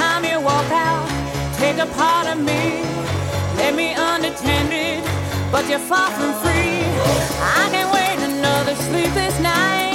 time you walk out, take a part of me, let me understand but you're far from free. I can't wait another sleepless night.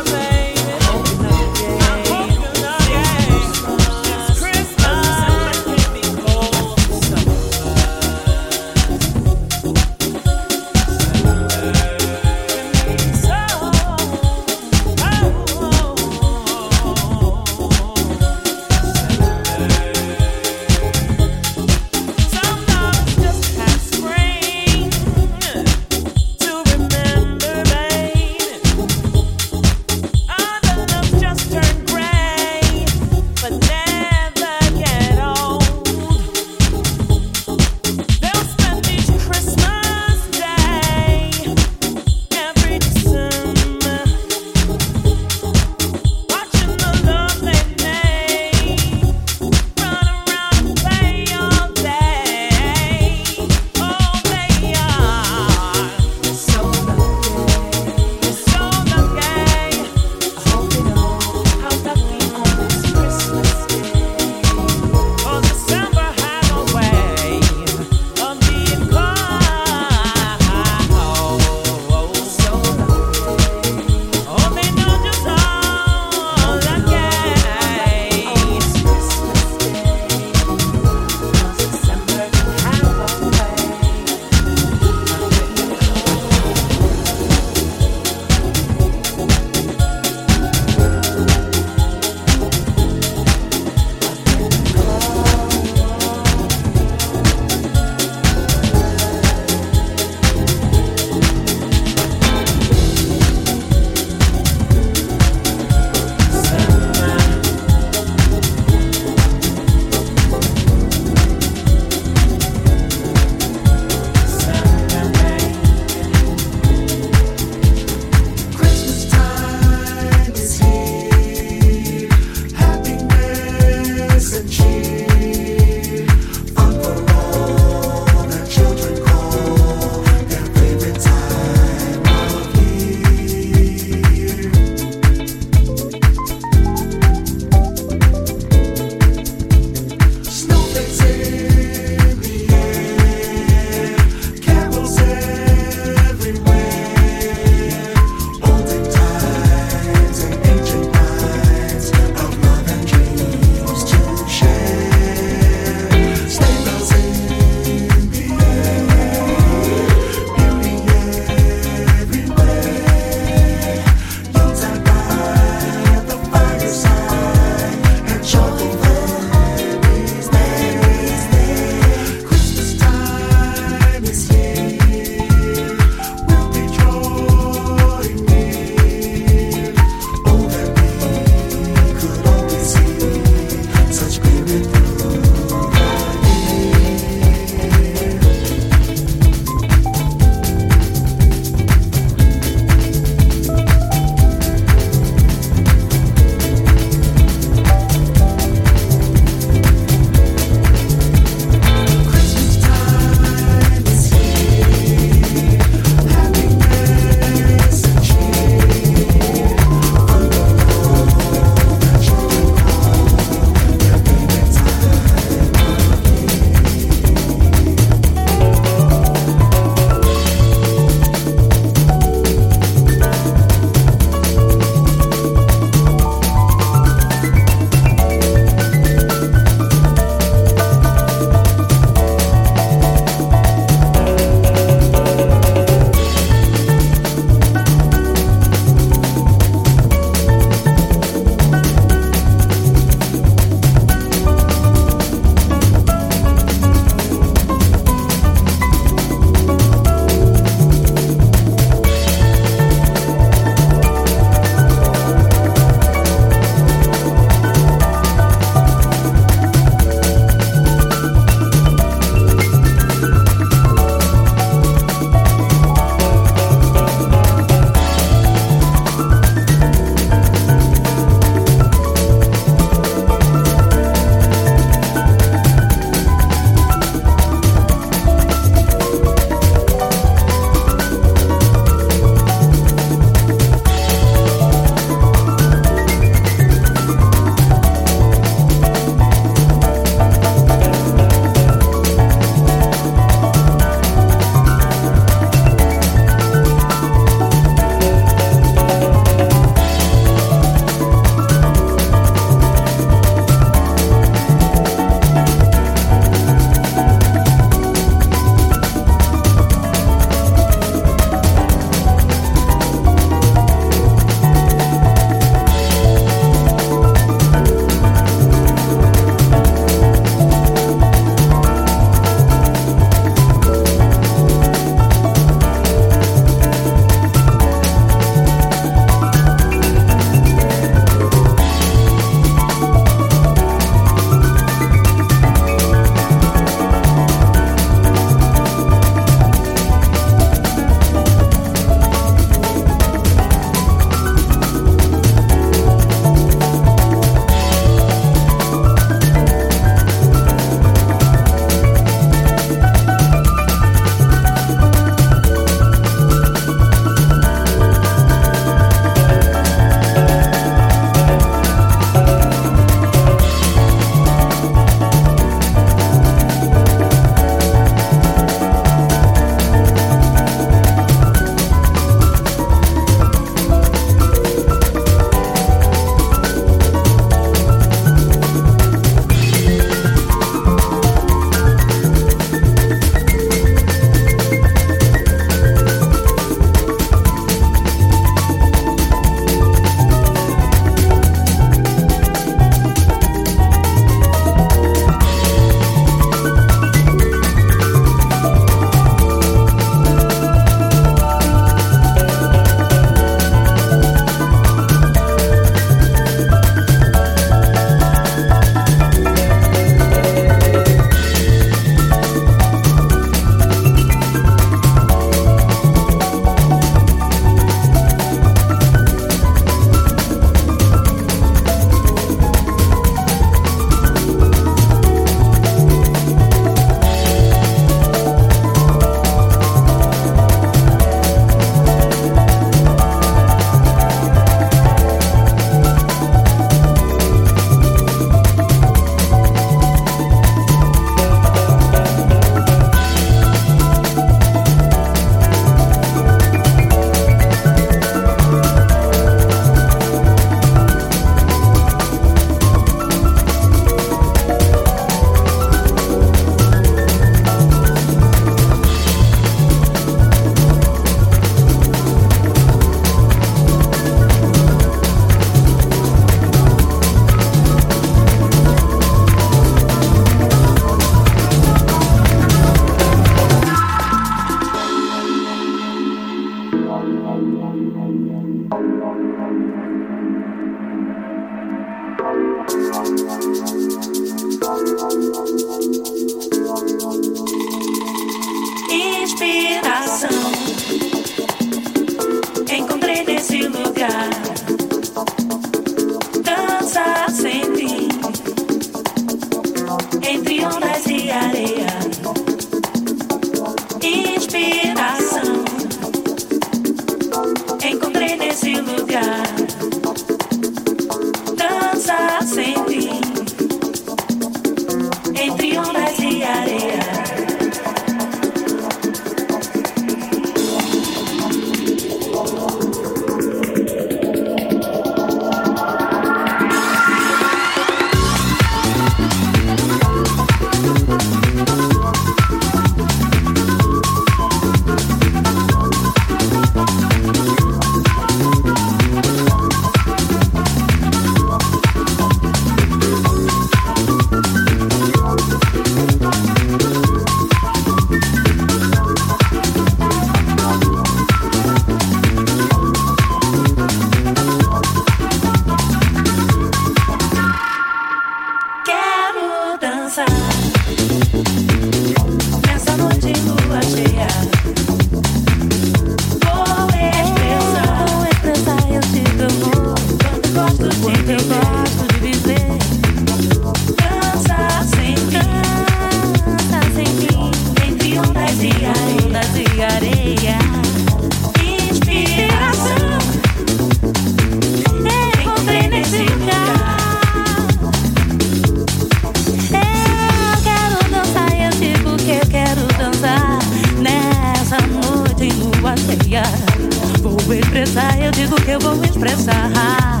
eu digo que eu vou expressar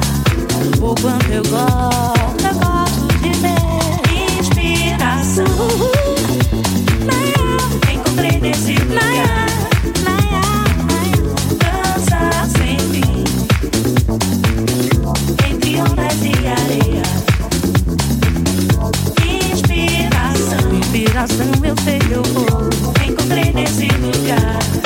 o quanto eu gosto. Eu gosto de ter inspiração. Naya, encontrei nesse lugar. Naya, dança sem fim entre ondas e areia. Inspiração, inspiração, eu sei que eu vou. quem Encontrei nesse lugar.